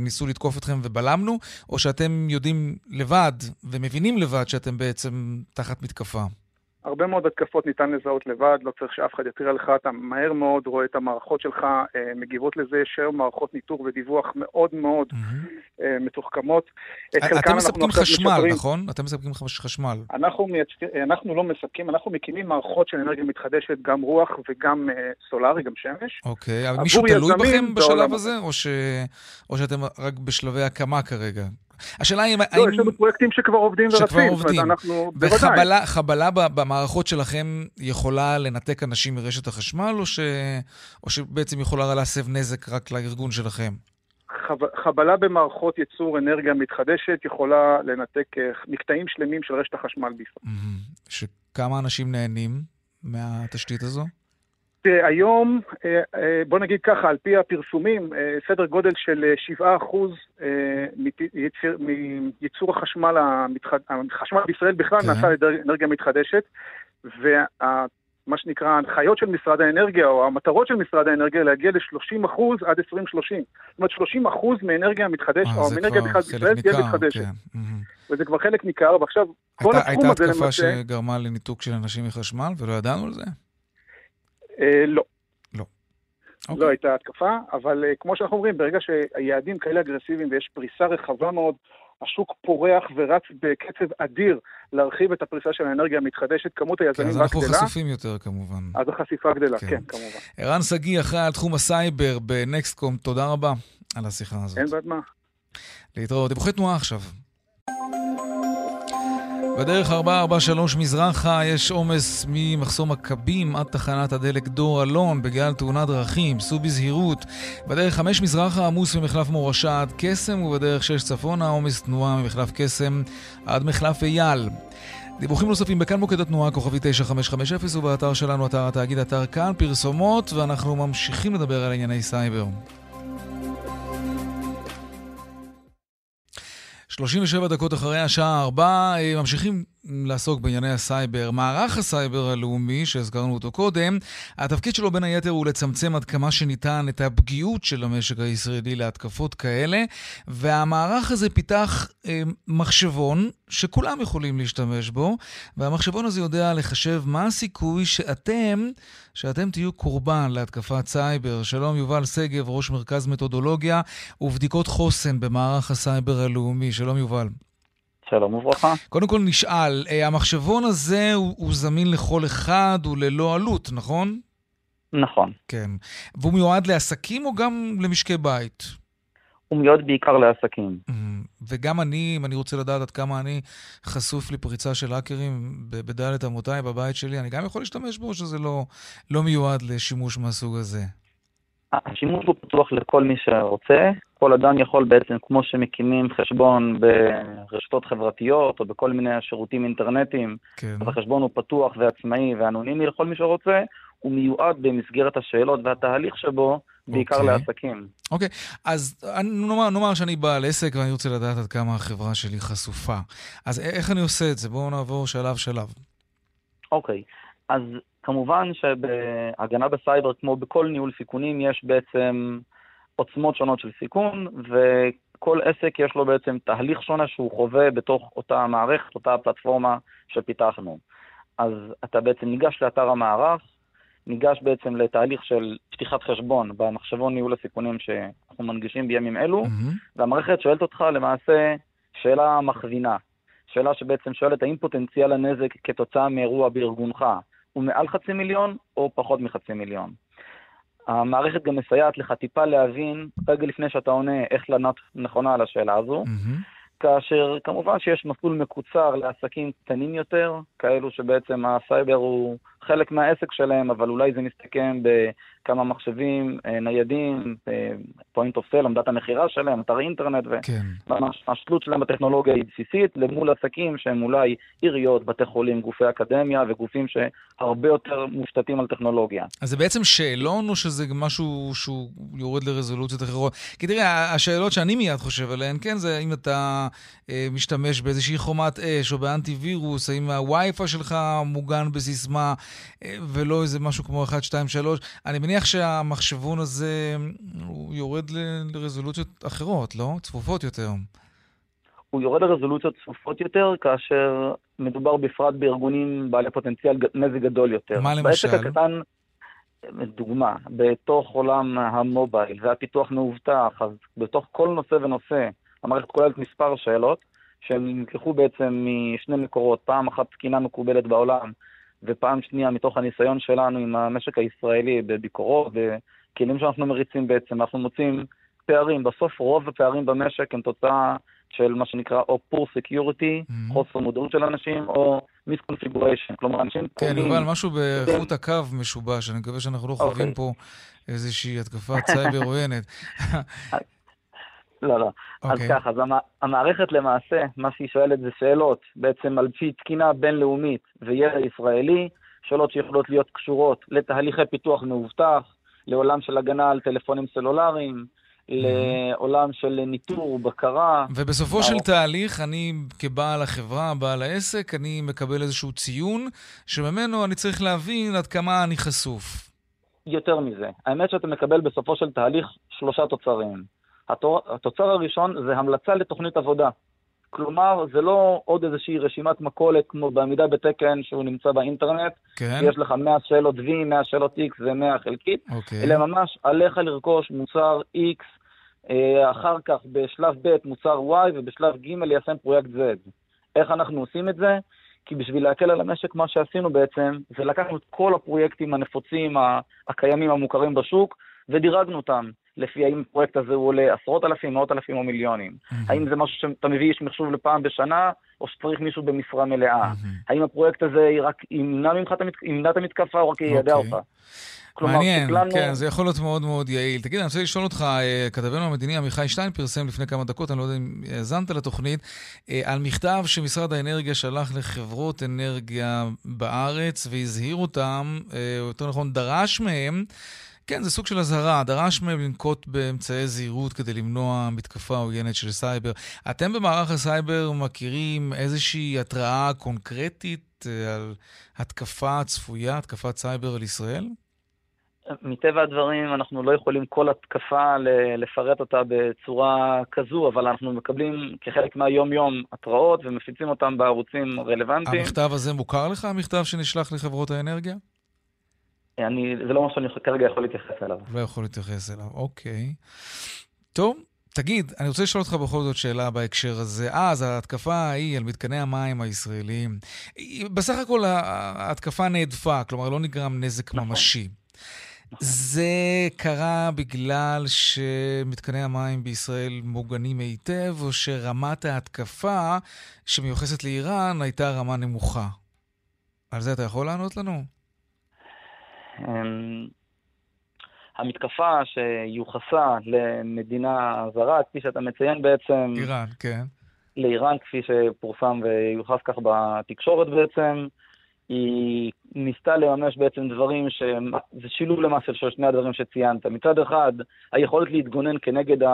ניסו לתקוף אתכם ובלמנו, או שאתם יודעים לבד ומבינים לבד שאתם בעצם תחת מתקפה? הרבה מאוד התקפות ניתן לזהות לבד, לא צריך שאף אחד יתריע לך, אתה מהר מאוד רואה את המערכות שלך אה, מגיבות לזה, יש היום מערכות ניטור ודיווח מאוד מאוד mm-hmm. אה, מתוחכמות. אתם מספקים חשמל, משפרים. נכון? אתם מספקים חשמל. אנחנו. אנחנו לא מספקים, אנחנו מקימים מערכות של אנרגיה מתחדשת, גם רוח וגם אה, סולארי, גם שמש. אוקיי, אבל מישהו תלוי בכם בשלב הזה, או, ש... או שאתם רק בשלבי הקמה כרגע? השאלה היא... לא, האם... יש לנו פרויקטים שכבר עובדים ורצים. שכבר עובדים. אנחנו... וחבלה חבלה במערכות שלכם יכולה לנתק אנשים מרשת החשמל, או, ש... או שבעצם יכולה להסב נזק רק לארגון שלכם? חב... חבלה במערכות ייצור אנרגיה מתחדשת יכולה לנתק אה, מקטעים שלמים של רשת החשמל בישראל. שכמה אנשים נהנים מהתשתית הזו? היום, אה, אה, בוא נגיד ככה, על פי הפרסומים, אה, סדר גודל של 7% מייצור החשמל, החשמל בישראל בכלל כן. נעשה על ידי אנרגיה מתחדשת, ומה שנקרא ההנחיות של משרד האנרגיה, או המטרות של משרד האנרגיה, להגיע ל-30% עד 2030. זאת אומרת, 30% מאנרגיה מתחדשת, או מאנרגיה בכלל בישראל תהיה מתחדשת. כן. וזה כבר חלק ניכר, ועכשיו כל התחום הזה למעשה... הייתה התקפה שגרמה לניתוק של אנשים מחשמל, ולא ידענו על זה? אה, לא. לא. לא אוקיי. הייתה התקפה, אבל אה, כמו שאנחנו אומרים, ברגע שהיעדים כאלה אגרסיביים ויש פריסה רחבה מאוד, השוק פורח ורץ בקצב אדיר להרחיב את הפריסה של האנרגיה המתחדשת, כמות היזמים רק גדלה. אז אנחנו חשופים יותר כמובן. אז החשיפה גדלה, כן, כן כמובן. ערן שגיא, אחראי על תחום הסייבר ב Nextcom, תודה רבה על השיחה הזאת. אין בעד מה. להתראות. דיווחי תנועה עכשיו. בדרך 443 מזרחה יש עומס ממחסום מכבים עד תחנת הדלק דור אלון בגלל תאונת דרכים, סעו בזהירות. בדרך 5 מזרחה עמוס ממחלף מורשה עד קסם ובדרך 6 צפונה עומס תנועה ממחלף קסם עד מחלף אייל. דיווחים נוספים בכאן מוקד התנועה, כוכבי 9550 ובאתר שלנו, אתר התאגיד, אתר כאן, פרסומות, ואנחנו ממשיכים לדבר על ענייני סייבר. 37 דקות אחרי השעה 4, אה, ממשיכים לעסוק בענייני הסייבר. מערך הסייבר הלאומי, שהזכרנו אותו קודם, התפקיד שלו בין היתר הוא לצמצם עד כמה שניתן את הפגיעות של המשק הישראלי להתקפות כאלה, והמערך הזה פיתח אה, מחשבון שכולם יכולים להשתמש בו, והמחשבון הזה יודע לחשב מה הסיכוי שאתם, שאתם תהיו קורבן להתקפת סייבר. שלום, יובל שגב, ראש מרכז מתודולוגיה ובדיקות חוסן במערך הסייבר הלאומי. שלום, יובל. שלום וברכה. קודם כל נשאל, אה, המחשבון הזה הוא, הוא זמין לכל אחד, הוא ללא עלות, נכון? נכון. כן. והוא מיועד לעסקים או גם למשקי בית? הוא מיועד בעיקר לעסקים. וגם אני, אם אני רוצה לדעת עד כמה אני חשוף לפריצה של האקרים בדלת אמותיי בבית שלי, אני גם יכול להשתמש בו, או שזה לא, לא מיועד לשימוש מהסוג הזה? השימוש הוא פתוח לכל מי שרוצה. כל אדם יכול בעצם, כמו שמקימים חשבון ברשתות חברתיות או בכל מיני שירותים אינטרנטיים, כן. אז החשבון הוא פתוח ועצמאי ואנונימי לכל מי שרוצה, הוא מיועד במסגרת השאלות והתהליך שבו בעיקר okay. אוקיי. לעסקים. אוקיי, okay. אז נאמר, נאמר שאני בעל עסק ואני רוצה לדעת עד כמה החברה שלי חשופה. אז איך אני עושה את זה? בואו נעבור שלב-שלב. אוקיי, okay. אז כמובן שבהגנה בסייבר, כמו בכל ניהול סיכונים, יש בעצם עוצמות שונות של סיכון, וכל עסק יש לו בעצם תהליך שונה שהוא חווה בתוך אותה מערכת, אותה פלטפורמה שפיתחנו. אז אתה בעצם ניגש לאתר המערך, ניגש בעצם לתהליך של פתיחת חשבון במחשבון ניהול הסיכונים שאנחנו מנגישים בימים אלו, mm-hmm. והמערכת שואלת אותך למעשה שאלה מכווינה. שאלה שבעצם שואלת האם פוטנציאל הנזק כתוצאה מאירוע בארגונך הוא מעל חצי מיליון או פחות מחצי מיליון. המערכת גם מסייעת לך טיפה להבין, רגע לפני שאתה עונה, איך לענות נכונה על השאלה הזו. Mm-hmm. כאשר כמובן שיש מסלול מקוצר לעסקים קטנים יותר, כאלו שבעצם הסייבר הוא חלק מהעסק שלהם, אבל אולי זה מסתכם בכמה מחשבים אה, ניידים, point of sale, עמדת המכירה שלהם, אתר אינטרנט, וממש השתלות שלהם בטכנולוגיה היא בסיסית למול עסקים שהם אולי עיריות, בתי חולים, גופי אקדמיה וגופים שהרבה יותר מושתתים על טכנולוגיה. אז זה בעצם שאלון או שזה משהו שהוא יורד לרזולוציות אחרות? כי תראה, השאלות שאני מיד חושב עליהן, כן, זה אם אתה אה, משתמש באיזושהי חומת אש או באנטי וירוס, האם הווי-פיי שלך מוגן בסיסמה. ולא איזה משהו כמו 1, 2, 3. אני מניח שהמחשבון הזה, הוא יורד לרזולוציות אחרות, לא? צפופות יותר. הוא יורד לרזולוציות צפופות יותר, כאשר מדובר בפרט בארגונים בעלי פוטנציאל נזק גדול יותר. מה למשל? בעסק הקטן, דוגמה, בתוך עולם המובייל והפיתוח מאובטח, אז בתוך כל נושא ונושא, המערכת כוללת מספר שאלות, שהם נלקחו בעצם משני מקורות, פעם אחת תקינה מקובלת בעולם, ופעם שנייה מתוך הניסיון שלנו עם המשק הישראלי בביקורות וכלים שאנחנו מריצים בעצם, אנחנו מוצאים פערים. בסוף רוב הפערים במשק הם תוצאה של מה שנקרא או poor security, mm-hmm. חוסר מודעות של אנשים, או misconfiguration. כלומר, אנשים כן, יובל, משהו באיכות הקו משובש, אני מקווה שאנחנו לא חווים okay. אוקיי. פה איזושהי התקפת סייבר עוינת. לא, לא. Okay. אז אוקיי. ככה, אז המערכת למעשה, מה שהיא שואלת זה שאלות, בעצם על פי תקינה בינלאומית וידע ישראלי, שאלות שיכולות להיות קשורות לתהליכי פיתוח מאובטח, לעולם של הגנה על טלפונים סלולריים, לעולם של ניטור, בקרה. ובסופו של תהליך, אני כבעל החברה, בעל העסק, אני מקבל איזשהו ציון, שממנו אני צריך להבין עד כמה אני חשוף. יותר מזה. האמת שאתה מקבל בסופו של תהליך שלושה תוצרים. התוצר הראשון זה המלצה לתוכנית עבודה. כלומר, זה לא עוד איזושהי רשימת מכולת כמו בעמידה בתקן שהוא נמצא באינטרנט, כן. יש לך 100 שאלות V, 100 שאלות X ו-100 חלקית, אוקיי. אלא ממש עליך לרכוש מוצר X, אה, אחר כך בשלב ב' מוצר Y ובשלב ג' ליישם פרויקט Z. איך אנחנו עושים את זה? כי בשביל להקל על המשק, מה שעשינו בעצם, זה לקחנו את כל הפרויקטים הנפוצים, הקיימים, המוכרים בשוק, ודירגנו אותם. לפי האם הפרויקט הזה הוא עולה עשרות אלפים, מאות אלפים או מיליונים. Mm-hmm. האם זה משהו שאתה מביא איש מחשוב לפעם בשנה, או שצריך מישהו במשרה מלאה. Mm-hmm. האם הפרויקט הזה רק ימנע ממך את המתקפה, או רק יידע okay. אותה. כלומר, מעניין, תקלנו... כן, זה יכול להיות מאוד מאוד יעיל. תגיד, אני רוצה לשאול אותך, אה, כתבנו המדיני עמיחי שטיין פרסם לפני כמה דקות, אני לא יודע אם האזנת לתוכנית, אה, על מכתב שמשרד האנרגיה שלח לחברות אנרגיה בארץ והזהיר אותם, או אה, יותר נכון, דרש מהם, כן, זה סוג של אזהרה. דרש מהם לנקוט באמצעי זהירות כדי למנוע מתקפה עוינת של סייבר. אתם במערך הסייבר מכירים איזושהי התראה קונקרטית אה, על התקפה צפויה, התקפת סייבר על ישראל? מטבע הדברים אנחנו לא יכולים כל התקפה לפרט אותה בצורה כזו, אבל אנחנו מקבלים כחלק מהיום-יום התראות ומפיצים אותן בערוצים רלוונטיים. המכתב הזה מוכר לך, המכתב שנשלח לחברות האנרגיה? אני, זה לא מה שאני כרגע יכול להתייחס אליו. לא יכול להתייחס אליו, אוקיי. טוב, תגיד, אני רוצה לשאול אותך בכל זאת שאלה בהקשר הזה. אז ההתקפה ההיא על מתקני המים הישראליים, בסך הכל ההתקפה נהדפה, כלומר לא נגרם נזק נכון. ממשי. זה קרה בגלל שמתקני המים בישראל מוגנים היטב, או שרמת ההתקפה שמיוחסת לאיראן הייתה רמה נמוכה? על זה אתה יכול לענות לנו? המתקפה שיוחסה למדינה זרה, כפי שאתה מציין בעצם... איראן, כן. לאיראן, כפי שפורסם ויוחס כך בתקשורת בעצם, היא ניסתה לממש בעצם דברים שהם, זה שילוב למעשה של שני הדברים שציינת. מצד אחד, היכולת להתגונן כנגד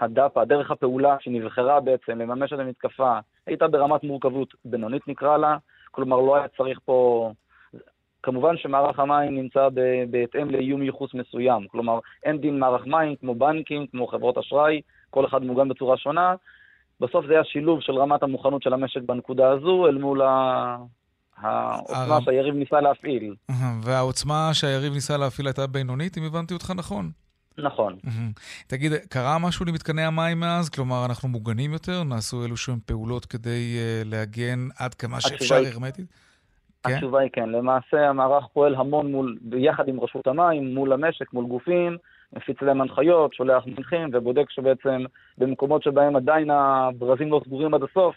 הדאפה, דרך הפעולה שנבחרה בעצם לממש את המתקפה, הייתה ברמת מורכבות בינונית נקרא לה, כלומר לא היה צריך פה... כמובן שמערך המים נמצא בהתאם לאיום ייחוס מסוים, כלומר אין דין מערך מים כמו בנקים, כמו חברות אשראי, כל אחד מוגן בצורה שונה. בסוף זה היה שילוב של רמת המוכנות של המשק בנקודה הזו אל מול העוצמה שהיריב ניסה להפעיל. והעוצמה שהיריב ניסה להפעיל הייתה בינונית, אם הבנתי אותך נכון. נכון. תגיד, קרה משהו למתקני המים מאז? כלומר, אנחנו מוגנים יותר? נעשו אלו שהם פעולות כדי uh, להגן עד כמה שאפשר הרמטית? כן? התשובה היא כן. למעשה המערך פועל המון מול, ביחד עם רשות המים, מול המשק, מול גופים, מפיץ להם הנחיות, שולח מנחים ובודק שבעצם במקומות שבהם עדיין הברזים לא סגורים עד הסוף,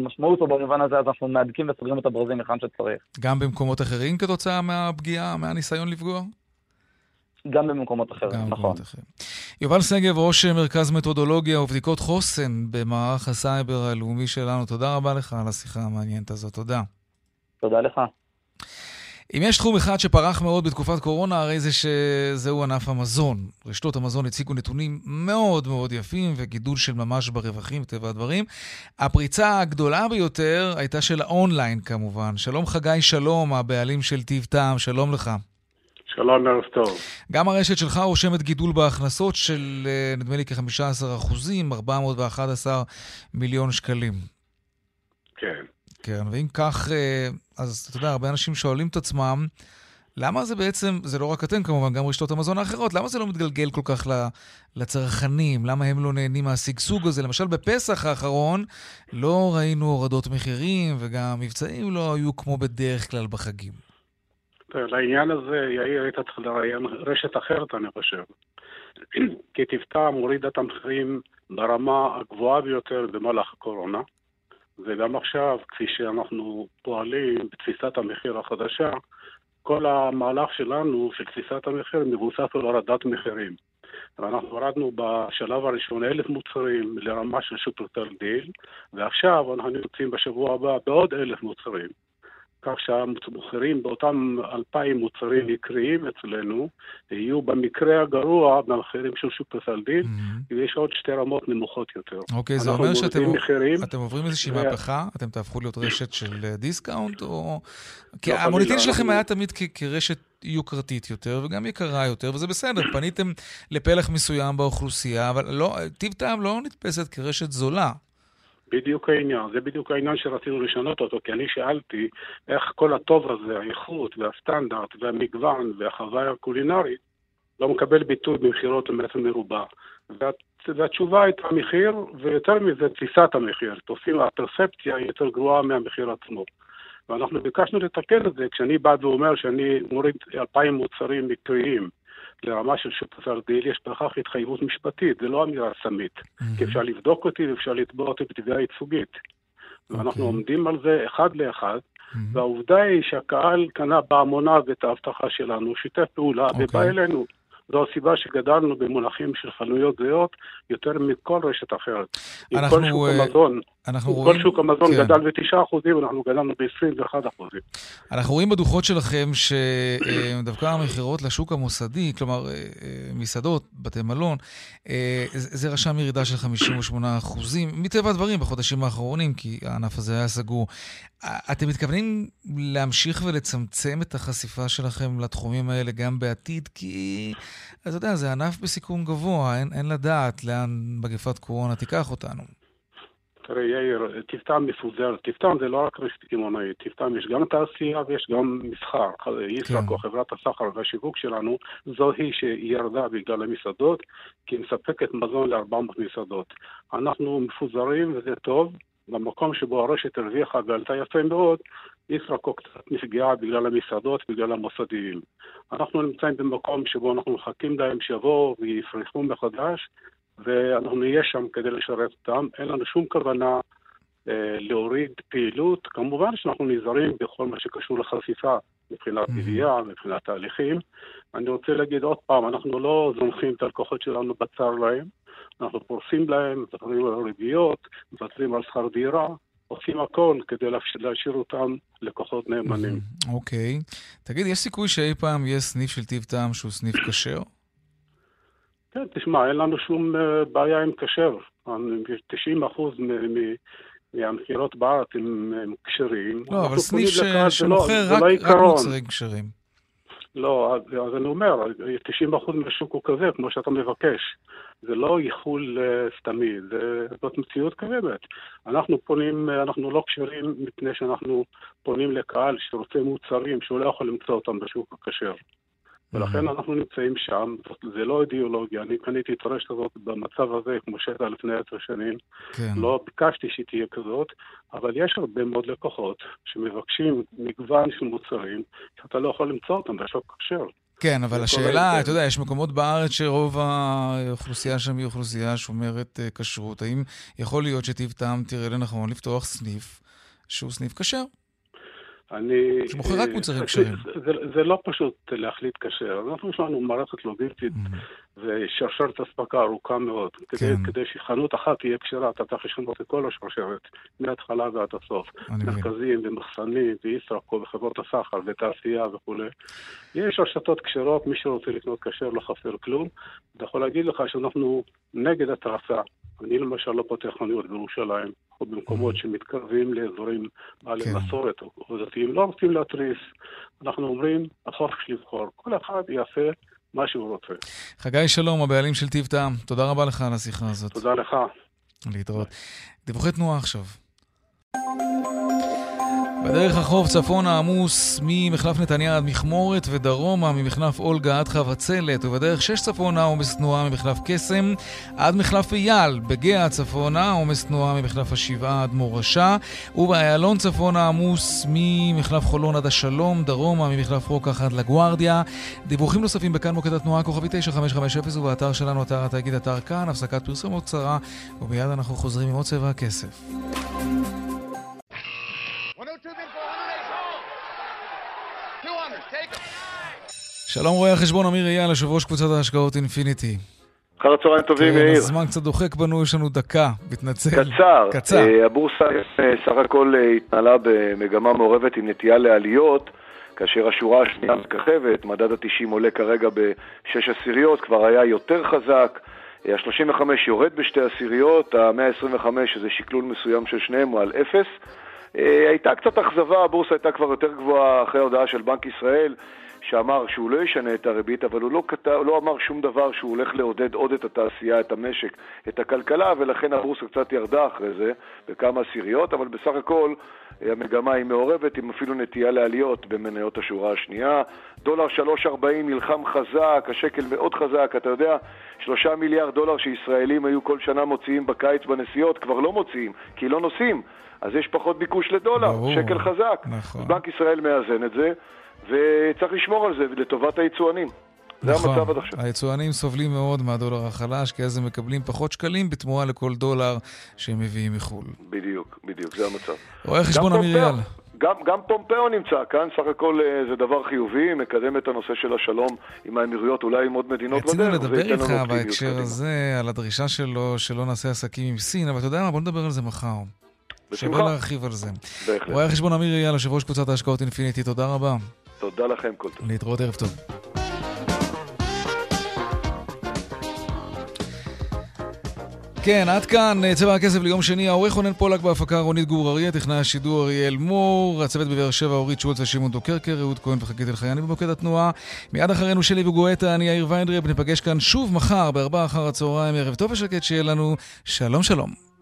משמעות או במובן הזה, אז אנחנו מהדקים וסוגרים את הברזים היכן שצריך. גם במקומות אחרים כתוצאה מהפגיעה, מהניסיון לפגוע? גם במקומות אחרים, גם נכון. אחרים. יובל שגב, ראש מרכז מתודולוגיה ובדיקות חוסן במערך הסייבר הלאומי שלנו, תודה רבה לך על השיחה המעניינת הזאת, תודה. תודה לך. אם יש תחום אחד שפרח מאוד בתקופת קורונה, הרי זה שזהו ענף המזון. רשתות המזון הציגו נתונים מאוד מאוד יפים וגידול של ממש ברווחים, מטבע הדברים. הפריצה הגדולה ביותר הייתה של האונליין כמובן. שלום חגי שלום, הבעלים של טיב טעם, שלום לך. שלום, ערב טוב. גם הרשת שלך רושמת גידול בהכנסות של אה, נדמה לי כ-15 אחוזים, 411 מיליון שקלים. כן. כן, ואם כך, אה, אז אתה יודע, הרבה אנשים שואלים את עצמם, למה זה בעצם, זה לא רק אתם כמובן, גם רשתות המזון האחרות, למה זה לא מתגלגל כל כך לצרכנים? למה הם לא נהנים מהשגשוג הזה? למשל, בפסח האחרון לא ראינו הורדות מחירים, וגם המבצעים לא היו כמו בדרך כלל בחגים. לעניין הזה, יאיר, היית צריך לראיין רשת אחרת, אני חושב. כי תפתע מוריד את המחירים ברמה הגבוהה ביותר במהלך הקורונה. וגם עכשיו, כפי שאנחנו פועלים בתפיסת המחיר החדשה, כל המהלך שלנו, של תפיסת המחיר, מבוסס על הורדת מחירים. ואנחנו הורדנו בשלב הראשון אלף מוצרים לרמה של שופרטל דיל, ועכשיו אנחנו יוצאים בשבוע הבא בעוד אלף מוצרים. כך שהמוצרים באותם אלפיים מוצרים עיקריים אצלנו יהיו במקרה הגרוע במחירים של שופרסל דיל, mm-hmm. ויש עוד שתי רמות נמוכות יותר. אוקיי, זה אומר שאתם מחירים, אתם עוברים איזושהי ו... מהפכה? אתם תהפכו להיות רשת של אה, דיסקאונט? או... כי לא, המוניטין שלכם היה תמיד כ- כרשת יוקרתית יותר וגם יקרה יותר, וזה בסדר, פניתם לפלח מסוים באוכלוסייה, אבל לא, טיב טעם לא נתפסת כרשת זולה. בדיוק העניין, זה בדיוק העניין שרצינו לשנות אותו, כי אני שאלתי איך כל הטוב הזה, האיכות והסטנדרט והמגוון והחוויה הקולינרית לא מקבל ביטוי במכירות במטר מרובע. והתשובה הייתה מחיר, ויותר מזה תפיסת המחיר. תופסים, ה perception היא יותר גרועה מהמחיר עצמו. ואנחנו ביקשנו לתקן את זה כשאני בא ואומר שאני מוריד אלפיים מוצרים מוקריים לרמה של שופרסל דיל, יש בכך התחייבות משפטית, זה לא אמירה סתמית. Mm-hmm. כי אפשר לבדוק אותי ואפשר לתבוע אותי בתביעה ייצוגית. אוקיי. ואנחנו אוקיי. עומדים על זה אחד לאחד, mm-hmm. והעובדה היא שהקהל קנה בהמוניו את ההבטחה שלנו, שיתף פעולה אוקיי. ובא אלינו. זו הסיבה שגדלנו במונחים של חנויות זהות יותר מכל רשת אחרת. אנחנו, כל שוק אה, המזון, אנחנו רואים... כל שוק המזון כן. גדל ב-9 אחוזים, אנחנו גדלנו ב-21 אחוזים. אנחנו רואים בדוחות שלכם שדווקא המכירות לשוק המוסדי, כלומר אה, אה, מסעדות, בתי מלון, אה, זה רשם ירידה של 58 אחוזים, מטבע הדברים בחודשים האחרונים, כי הענף הזה היה סגור. אתם מתכוונים להמשיך ולצמצם את החשיפה שלכם לתחומים האלה גם בעתיד? כי, אתה יודע, זה ענף בסיכון גבוה, אין, אין לדעת לאן מגפת קורונה תיקח אותנו. תראה, יאיר, טיפטם מפוזר. טיפטם זה לא רק רשת קמעונאית, טיפטם יש גם תעשייה ויש גם מסחר. ישראכו, חברת הסחר והשיווק שלנו, זוהי שירדה בגלל המסעדות, כי היא מספקת מזון ל-400 מסעדות. אנחנו מפוזרים וזה טוב. במקום שבו הרשת הרוויחה ועלתה יפה מאוד, ישראכו קצת נפגעה בגלל המסעדות, בגלל המוסדיים. אנחנו נמצאים במקום שבו אנחנו מחכים להם שיבואו ויפרחו מחדש, ואנחנו נהיה שם כדי לשרת אותם. אין לנו שום כוונה אה, להוריד פעילות. כמובן שאנחנו נזהרים בכל מה שקשור לחשיפה מבחינת גבייה, מבחינת תהליכים. אני רוצה להגיד עוד פעם, אנחנו לא זונחים את הלקוחות שלנו בצר להם. אנחנו פורסים להם, מוותרים על ריביות, מוותרים על שכר דירה, עושים הכל כדי להשאיר, אותם לקוחות נאמנים. אוקיי. תגיד, יש סיכוי שאי פעם יהיה סניף של טיב טעם שהוא סניף כשר? כן, תשמע, אין לנו שום אה, בעיה עם כשר. 90 אחוז מהמכירות בארץ הם כשרים. לא, אבל סניף שמוכר רק לא. מוצרים כשרים. לא, אז אני אומר, 90% מהשוק הוא כזה, כמו שאתה מבקש. זה לא יחול אה, סתמי, זה- זאת מציאות קיימת. אנחנו פונים, אה, אנחנו לא כשרים מפני שאנחנו פונים לקהל שרוצה מוצרים שהוא לא יכול למצוא אותם בשוק הכשר. ולכן אנחנו נמצאים שם, זה לא אידיאולוגיה, אני קניתי את הרשת הזאת במצב הזה כמו שהייתה לפני עשר שנים. כן. לא ביקשתי שהיא תהיה כזאת, אבל יש הרבה מאוד לקוחות שמבקשים מגוון של מוצרים שאתה לא יכול למצוא אותם בשוק הכשר. כן, אבל השאלה, אתה יודע, יש מקומות בארץ שרוב האוכלוסייה שם היא אוכלוסייה שומרת אה, כשרות. האם יכול להיות שטיב טעם תראה לנכון לפתוח סניף שהוא סניף כשר? אני... שמוכר רק אה, מוצרים כשרים. זה, זה, זה לא פשוט להחליט כשר. אנחנו יש לנו מערכת לוגיסטית ושרשרת אספקה ארוכה מאוד. כדי, כן. כדי שחנות אחת תהיה כשרה, אתה צריך לשנות את כל השרשרת, מההתחלה ועד הסוף. מרכזים ומחסנים וישראכו וחברות הסחר ותעשייה וכולי. יש רשתות כשרות, מי שרוצה לקנות כשר לא חסר כלום. אני יכול להגיד לך שאנחנו נגד התרסה. אני למשל לא פותח חנויות בירושלים, או במקומות שמתקרבים לאזורים בעלי כן. מסורת או או דתיים, לא רוצים להתריס. אנחנו אומרים, החופש לבחור. כל אחד יעשה מה שהוא רוצה. חגי שלום, הבעלים של טיב טעם, תודה רבה לך על השיחה הזאת. תודה לך. להתראות. דיווחי תנועה עכשיו. בדרך החוף צפונה עמוס ממחלף נתניה עד מכמורת ודרומה ממחלף אולגה עד חבצלת ובדרך שש צפונה עומס תנועה ממחלף קסם עד מחלף אייל בגאה צפונה עומס תנועה ממחלף השבעה עד מורשה ובאיילון צפונה עמוס ממחלף חולון עד השלום דרומה ממחלף רוקח עד לגוארדיה. דיווחים נוספים בכאן מוקד התנועה כוכבי 9550 ובאתר שלנו אתר התאגיד אתר כאן הפסקת פרסומות קצרה ומיד אנחנו חוזרים עם עוד צבע הכסף שלום רואה החשבון אמיר אייל, יושב ראש קבוצת ההשקעות אינפיניטי. אחר הצהריים טובים, כן, יאיר. הזמן קצת דוחק בנו, יש לנו דקה, מתנצל. קצר. קצר. אה, הבורסה אה, סך הכל אה, התנהלה במגמה מעורבת עם נטייה לעליות, כאשר השורה השנייה מככבת, מדד ה-90 עולה כרגע בשש עשיריות, כבר היה יותר חזק. אה, ה-35 יורד בשתי עשיריות, ה-125, שזה שקלול מסוים של שניהם, הוא על אפס. אה, הייתה קצת אכזבה, הבורסה הייתה כבר יותר גבוהה אחרי ההודעה של בנק ישראל, שאמר שהוא לא ישנה את הריבית, אבל הוא לא, כתב, לא אמר שום דבר שהוא הולך לעודד עוד את התעשייה, את המשק, את הכלכלה, ולכן הבורסה קצת ירדה אחרי זה בכמה עשיריות, אבל בסך הכל אה, המגמה היא מעורבת, עם אפילו נטייה לעליות במניות השורה השנייה. דולר 3.40 נלחם חזק, השקל מאוד חזק, אתה יודע, שלושה מיליארד דולר שישראלים היו כל שנה מוציאים בקיץ בנסיעות, כבר לא מוציאים, כי לא נוסעים. אז יש פחות ביקוש לדולר, ברור. שקל חזק. נכון. בנק ישראל מאזן את זה, וצריך לשמור על זה לטובת היצואנים. זה נכון. המצב עד עכשיו. היצואנים סובלים מאוד מהדולר החלש, כי אז הם מקבלים פחות שקלים בתמורה לכל דולר שהם מביאים מחו"ל. בדיוק, בדיוק, זה המצב. רואה חשבון אמיר אייל. גם, גם פומפאו נמצא כאן, סך הכל אה, זה דבר חיובי, מקדם את הנושא של השלום עם האמירויות, אולי עם עוד מדינות בדרך. רצינו לדבר איתך בהקשר הזה, על הדרישה שלו שלא נעשה עסקים עם סין, אבל אתה יודע מה, בוא נדבר על זה מחר. בשמחה. שווה להרחיב על זה. בהחלט. רואה החשבון אמיר אייל, יושב ראש קבוצת ההשקעות אינפיניטי, תודה רבה. תודה לכם, כל טוב. להתראות ערב טוב. כן, עד כאן אה, צבע הכסף ליום שני. העורך רונן פולק בהפקה רונית גור אריה, טכנאי השידור אריאל מור, הצוות בבאר שבע אורית שולץ ושמעון דוקרקר, אהוד כהן וחגית אלחייני במוקד התנועה. מיד אחרינו שלי וגואטה, אני יאיר ויינרב, ניפגש כאן שוב מחר בארבעה אחר הצהריים. ערב טוב ושקט שיהיה לנו. שלום שלום.